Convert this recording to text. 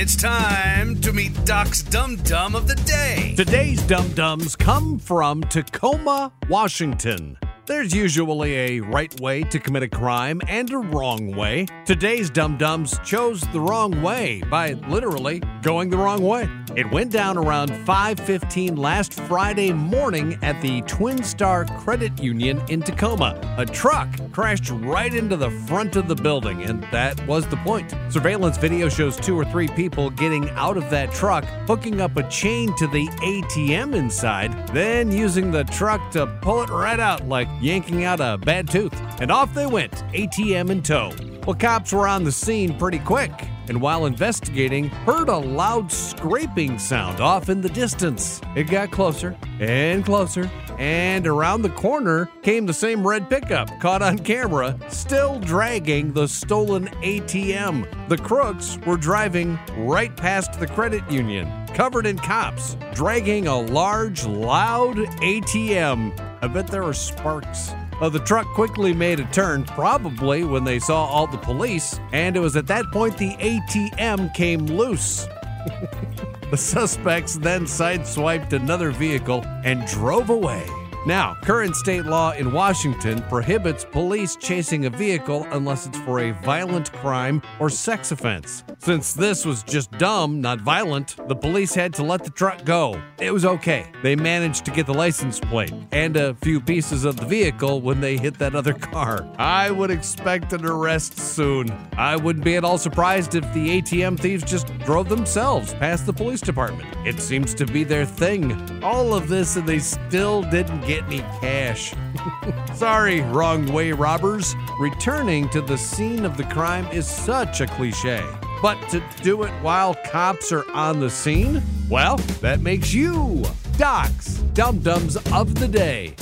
It's time to meet Doc's Dum Dum of the Day. Today's Dum Dums come from Tacoma, Washington. There's usually a right way to commit a crime and a wrong way. Today's Dum Dums chose the wrong way by literally going the wrong way. It went down around 5:15 last Friday morning at the Twin Star Credit Union in Tacoma. A truck crashed right into the front of the building, and that was the point. Surveillance video shows two or three people getting out of that truck, hooking up a chain to the ATM inside, then using the truck to pull it right out like yanking out a bad tooth. And off they went, ATM in tow. Well, cops were on the scene pretty quick, and while investigating, heard a loud scraping sound off in the distance. It got closer and closer, and around the corner came the same red pickup caught on camera, still dragging the stolen ATM. The crooks were driving right past the credit union, covered in cops, dragging a large, loud ATM. I bet there were sparks. Uh, the truck quickly made a turn, probably when they saw all the police, and it was at that point the ATM came loose. the suspects then sideswiped another vehicle and drove away. Now, current state law in Washington prohibits police chasing a vehicle unless it's for a violent crime or sex offense. Since this was just dumb, not violent, the police had to let the truck go. It was okay. They managed to get the license plate and a few pieces of the vehicle when they hit that other car. I would expect an arrest soon. I wouldn't be at all surprised if the ATM thieves just drove themselves past the police department. It seems to be their thing. All of this and they still didn't get any cash. Sorry, wrong way robbers. Returning to the scene of the crime is such a cliche. But to do it while cops are on the scene? Well, that makes you Doc's Dum Dums of the Day.